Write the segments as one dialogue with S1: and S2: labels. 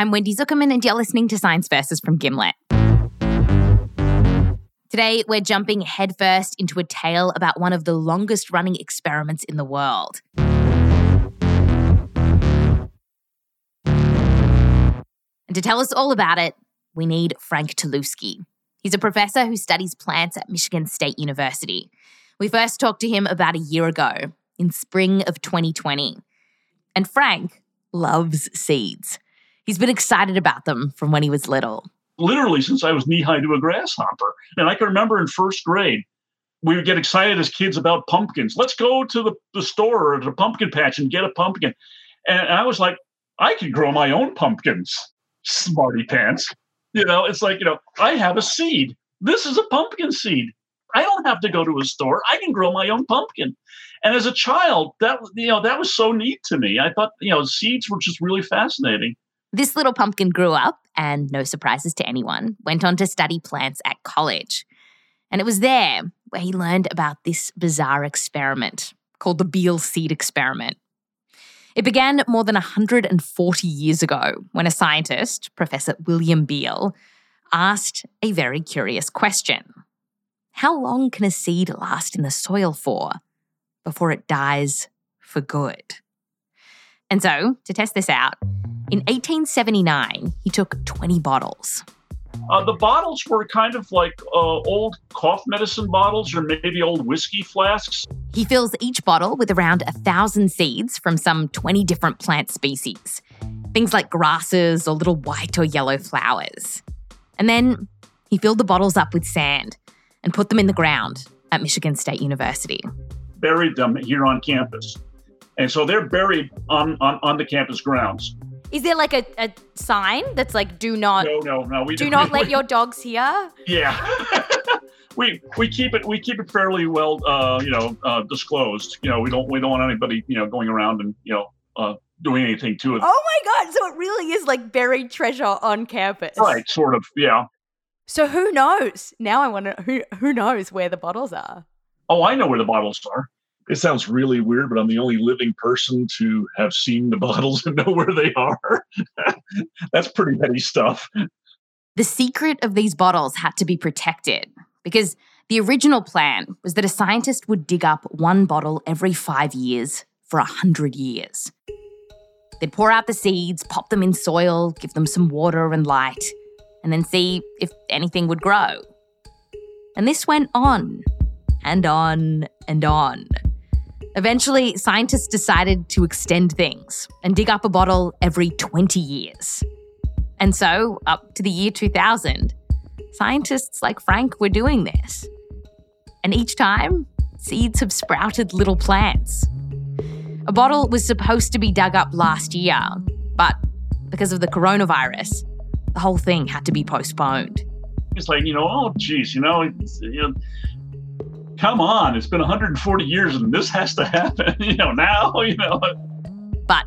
S1: I'm Wendy Zuckerman, and you're listening to Science Versus from Gimlet. Today, we're jumping headfirst into a tale about one of the longest running experiments in the world. And to tell us all about it, we need Frank Telewski. He's a professor who studies plants at Michigan State University. We first talked to him about a year ago, in spring of 2020. And Frank loves seeds. He's been excited about them from when he was little.
S2: Literally, since I was knee high to a grasshopper. And I can remember in first grade, we would get excited as kids about pumpkins. Let's go to the, the store or the pumpkin patch and get a pumpkin. And I was like, I could grow my own pumpkins, smarty pants. You know, it's like, you know, I have a seed. This is a pumpkin seed. I don't have to go to a store. I can grow my own pumpkin. And as a child, that you know, that was so neat to me. I thought, you know, seeds were just really fascinating.
S1: This little pumpkin grew up and, no surprises to anyone, went on to study plants at college. And it was there where he learned about this bizarre experiment called the Beale seed experiment. It began more than 140 years ago when a scientist, Professor William Beale, asked a very curious question How long can a seed last in the soil for before it dies for good? And so, to test this out, in 1879, he took 20 bottles.
S2: Uh, the bottles were kind of like uh, old cough medicine bottles or maybe old whiskey flasks.
S1: He fills each bottle with around a thousand seeds from some 20 different plant species, things like grasses or little white or yellow flowers. And then he filled the bottles up with sand and put them in the ground at Michigan State University.
S2: Buried them here on campus. And so they're buried on, on, on the campus grounds.
S3: Is there like a, a sign that's like, do not,
S2: No, no, no. We
S3: do not let your dogs here?
S2: Yeah. we we keep it we keep it fairly well uh, you know uh, disclosed. You know we don't we don't want anybody you know going around and you know uh, doing anything to it.
S3: Oh my god! So it really is like buried treasure on campus,
S2: Right, sort of. Yeah.
S3: So who knows? Now I wonder who who knows where the bottles are.
S2: Oh, I know where the bottles are. It sounds really weird, but I'm the only living person to have seen the bottles and know where they are. That's pretty heady stuff.
S1: The secret of these bottles had to be protected because the original plan was that a scientist would dig up one bottle every five years for a hundred years. They'd pour out the seeds, pop them in soil, give them some water and light, and then see if anything would grow. And this went on and on and on. Eventually, scientists decided to extend things and dig up a bottle every 20 years. And so, up to the year 2000, scientists like Frank were doing this. And each time, seeds have sprouted little plants. A bottle was supposed to be dug up last year, but because of the coronavirus, the whole thing had to be postponed.
S2: It's like you know, oh geez, you know, you know, come on, it's been 140 years and this has to happen. You know, now you know.
S1: But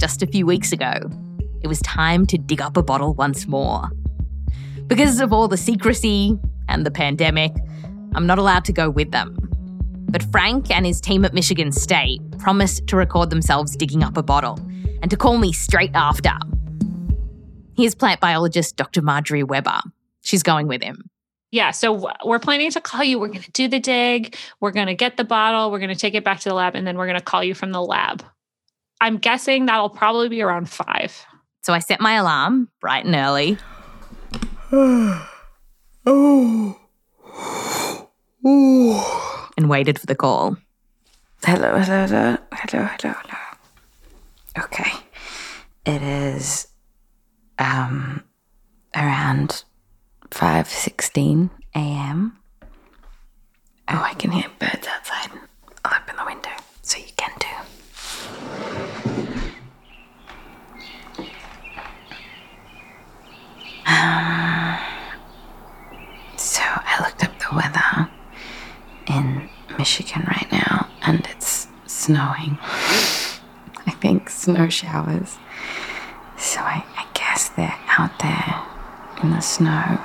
S1: just a few weeks ago, it was time to dig up a bottle once more. Because of all the secrecy and the pandemic, I'm not allowed to go with them. But Frank and his team at Michigan State promised to record themselves digging up a bottle and to call me straight after. Here's plant biologist Dr. Marjorie Weber. She's going with him.
S4: Yeah, so we're planning to call you. We're going to do the dig. We're going to get the bottle. We're going to take it back to the lab, and then we're going to call you from the lab. I'm guessing that'll probably be around five.
S1: So I set my alarm bright and early. Oh and waited for the call.
S5: Hello, hello, hello, hello, hello, hello. Okay. It is um around 5.16 a.m. Oh, I can hear birds outside. I'll open the window so you can too. Um, so I looked up the weather in Michigan right now and it's snowing. I think snow showers. So I, I guess they're out there in the snow.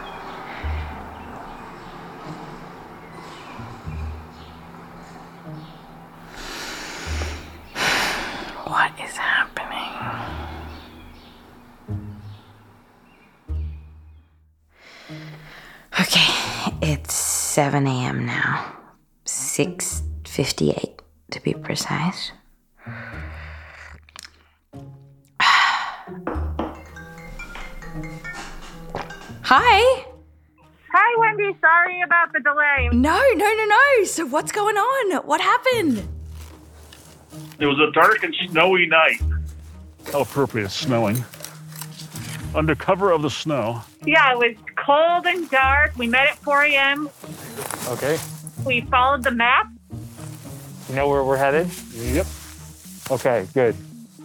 S5: 7 a.m. now. 6.58 to be precise. Hi.
S6: Hi, Wendy. Sorry about the delay.
S3: No, no, no, no. So what's going on? What happened?
S2: It was a dark and snowy night. How appropriate, it's snowing. Under cover of the snow.
S6: Yeah, it was cold and dark. We met at 4 a.m.
S7: Okay.
S6: We followed the map.
S7: You know where we're headed?
S2: Yep.
S7: Okay, good.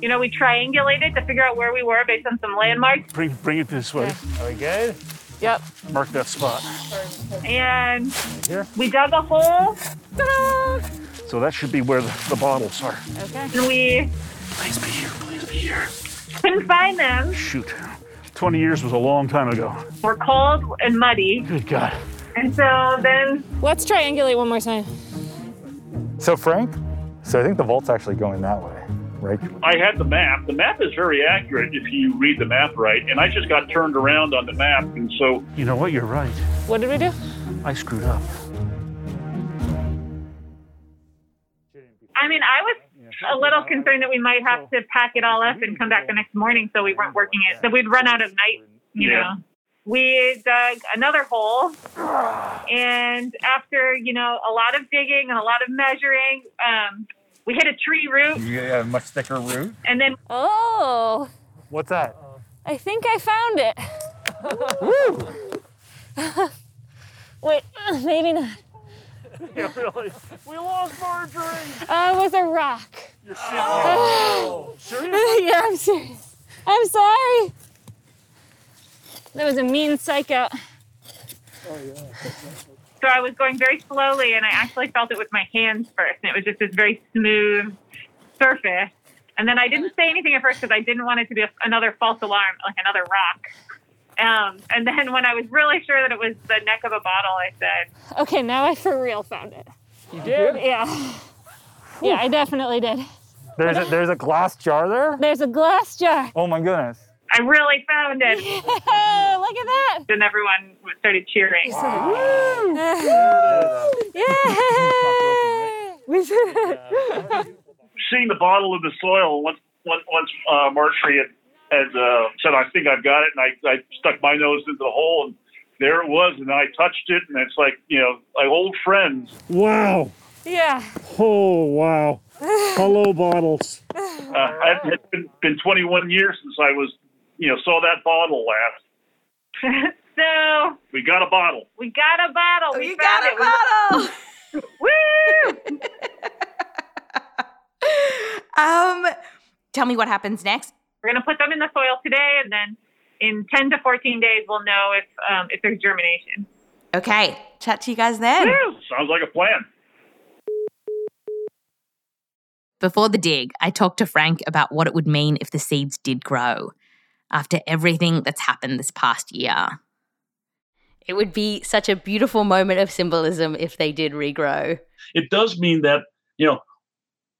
S6: You know, we triangulated to figure out where we were based on some landmarks.
S2: Bring bring it this way.
S7: Are we good?
S8: Yep.
S2: Mark that spot.
S6: And
S7: Here?
S6: we dug a hole.
S2: So that should be where the, the bottles are. Okay.
S6: And we
S2: Please be here. Please be here.
S6: couldn't find them.
S2: Shoot. 20 years was a long time ago.
S6: We're cold and muddy.
S2: Good God.
S6: And so then
S8: Let's triangulate one more time.
S7: So, Frank, so I think the vault's actually going that way, right?
S2: I had the map. The map is very accurate if you read the map right. And I just got turned around on the map. And so. You know what? You're right.
S8: What did we do?
S2: I screwed up.
S6: I mean, I was a little concerned that we might have to pack it all up and come back the next morning so we weren't working it. So we'd run out of night, you
S2: Yeah.
S6: know. We dug another hole, and after you know a lot of digging and a lot of measuring, um, we hit a tree root,
S7: You got a much thicker root.
S6: and then
S8: Oh,
S7: What's that?
S8: I think I found it. Woo! Wait, maybe not.
S2: Yeah, really. We lost Marjorie.
S8: Uh, it was a rock.
S2: Serious?
S8: yeah, I'm serious. I'm sorry. That was a mean psycho.
S6: so I was going very slowly, and I actually felt it with my hands first, and it was just this very smooth surface. And then I didn't say anything at first because I didn't want it to be a, another false alarm, like another rock. Um, and then when I was really sure that it was the neck of a bottle, I said,
S8: Okay, now I for real found it.
S7: You did?
S8: Yeah. Yeah, I definitely did.
S7: There's a, there's a glass jar there?
S8: There's a glass jar.
S7: Oh my goodness.
S6: I really found it.
S8: Look at that.
S6: Then everyone started cheering. Wow!
S8: Yeah. We should.
S2: Seeing the bottle in the soil once once, once uh, Marjorie had, had uh, said, "I think I've got it," and I, I stuck my nose into the hole, and there it was, and I touched it, and it's like you know, like old friends.
S9: Wow.
S8: Yeah.
S9: Oh, wow. Hello, bottles.
S2: Uh, it had been, been 21 years since I was, you know, saw that bottle last.
S6: so
S2: We got a bottle.
S6: we got a bottle. we
S3: you got
S6: it.
S3: a bottle.
S6: Woo!
S3: um, tell me what happens next.
S6: We're gonna put them in the soil today, and then in 10 to 14 days, we'll know if um, if there's germination.
S3: Okay, chat to you guys then.
S6: Woo!
S2: Sounds like a plan.
S1: Before the dig, I talked to Frank about what it would mean if the seeds did grow after everything that's happened this past year.
S5: It would be such a beautiful moment of symbolism if they did regrow.
S2: It does mean that you know,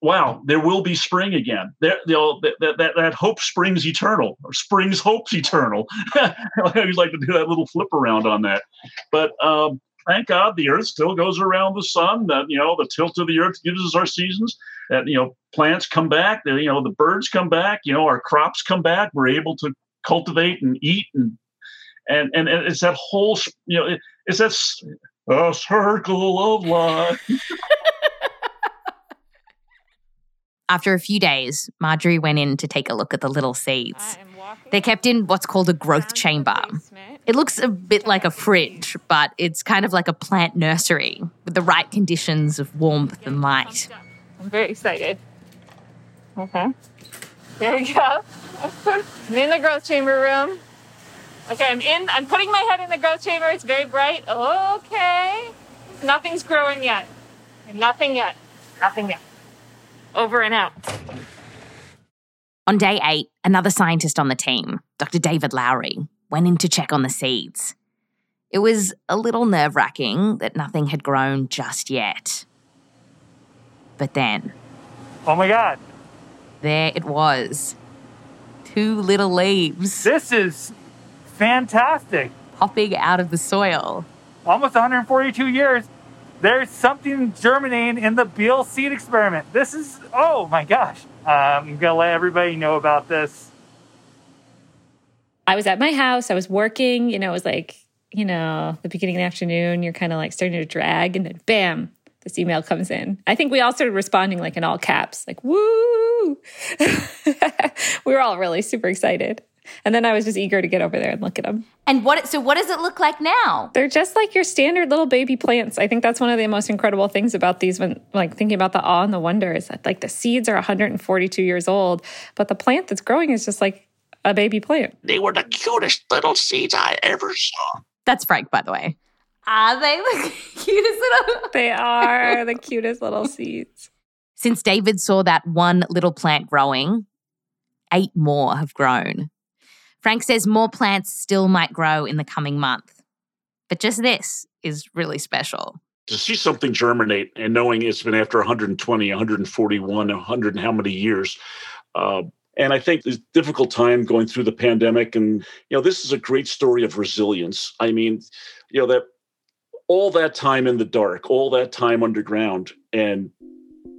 S2: wow, there will be spring again. There, you know, that, that, that, that hope springs eternal, or springs hopes eternal. I always like to do that little flip around on that. But um, thank God the earth still goes around the sun. That you know, the tilt of the earth gives us our seasons. That you know, plants come back. That you know, the birds come back. You know, our crops come back. We're able to cultivate and eat and and and, and it's that whole you know, it, it's that s- a circle of life.
S1: After a few days, Marjorie went in to take a look at the little seeds. They're kept in what's called a growth chamber. It looks a bit like a fridge, but it's kind of like a plant nursery with the right conditions of warmth and light.
S8: I'm very excited. Okay. There we go. I'm in the growth chamber room. Okay, I'm in. I'm putting my head in the growth chamber. It's very bright. Okay. Nothing's growing yet.
S4: Nothing yet. Nothing yet. Over and out.
S1: On day eight, another scientist on the team, Dr. David Lowry, went in to check on the seeds. It was a little nerve wracking that nothing had grown just yet. But then,
S10: Oh my God.
S1: there it was two little leaves
S10: This is fantastic.
S1: popping out of the soil.
S10: Almost 142 years. There's something germinating in the Beale seed experiment. This is, oh my gosh. Um, I'm going to let everybody know about this.
S4: I was at my house. I was working. You know, it was like, you know, the beginning of the afternoon. You're kind of like starting to drag, and then bam, this email comes in. I think we all started responding like in all caps, like, woo. we were all really super excited. And then I was just eager to get over there and look at them.
S1: And what so what does it look like now?
S4: They're just like your standard little baby plants. I think that's one of the most incredible things about these when like thinking about the awe and the wonder is that like the seeds are 142 years old, but the plant that's growing is just like a baby plant.
S11: They were the cutest little seeds I ever saw.
S1: That's Frank, by the way. Are they the cutest little?
S4: They are the cutest little seeds.
S1: Since David saw that one little plant growing, eight more have grown. Frank says more plants still might grow in the coming month. But just this is really special.
S2: To see something germinate and knowing it's been after 120, 141, 100 and how many years. Uh, and I think this difficult time going through the pandemic, and you know, this is a great story of resilience. I mean, you know, that all that time in the dark, all that time underground, and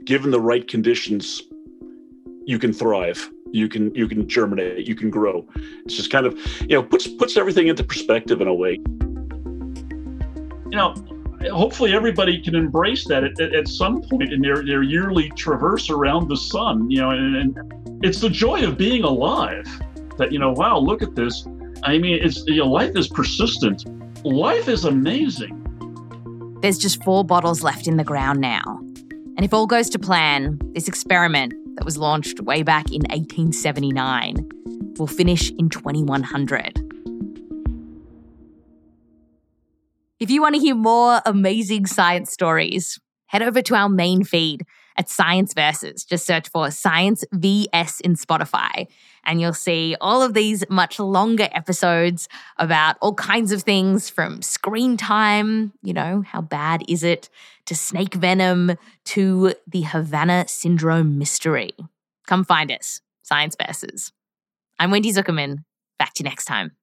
S2: given the right conditions, you can thrive. You can you can germinate. You can grow. It's just kind of you know puts puts everything into perspective in a way. You know, hopefully everybody can embrace that at, at, some point in their, their yearly traverse around the sun you know and, and, it's the joy of being alive that you know wow look at this i mean it's you know life is persistent life is amazing
S1: There's just four bottles left in the ground now. And if all goes to plan, this experiment that was launched way back in 1879 will finish in 2100. If you want to hear more amazing science stories, head over to our main feed at Science Versus. Just search for Science VS in Spotify, and you'll see all of these much longer episodes about all kinds of things from screen time, you know, how bad is it, to snake venom, to the Havana Syndrome mystery. Come find us, Science Versus. I'm Wendy Zuckerman. Back to you next time.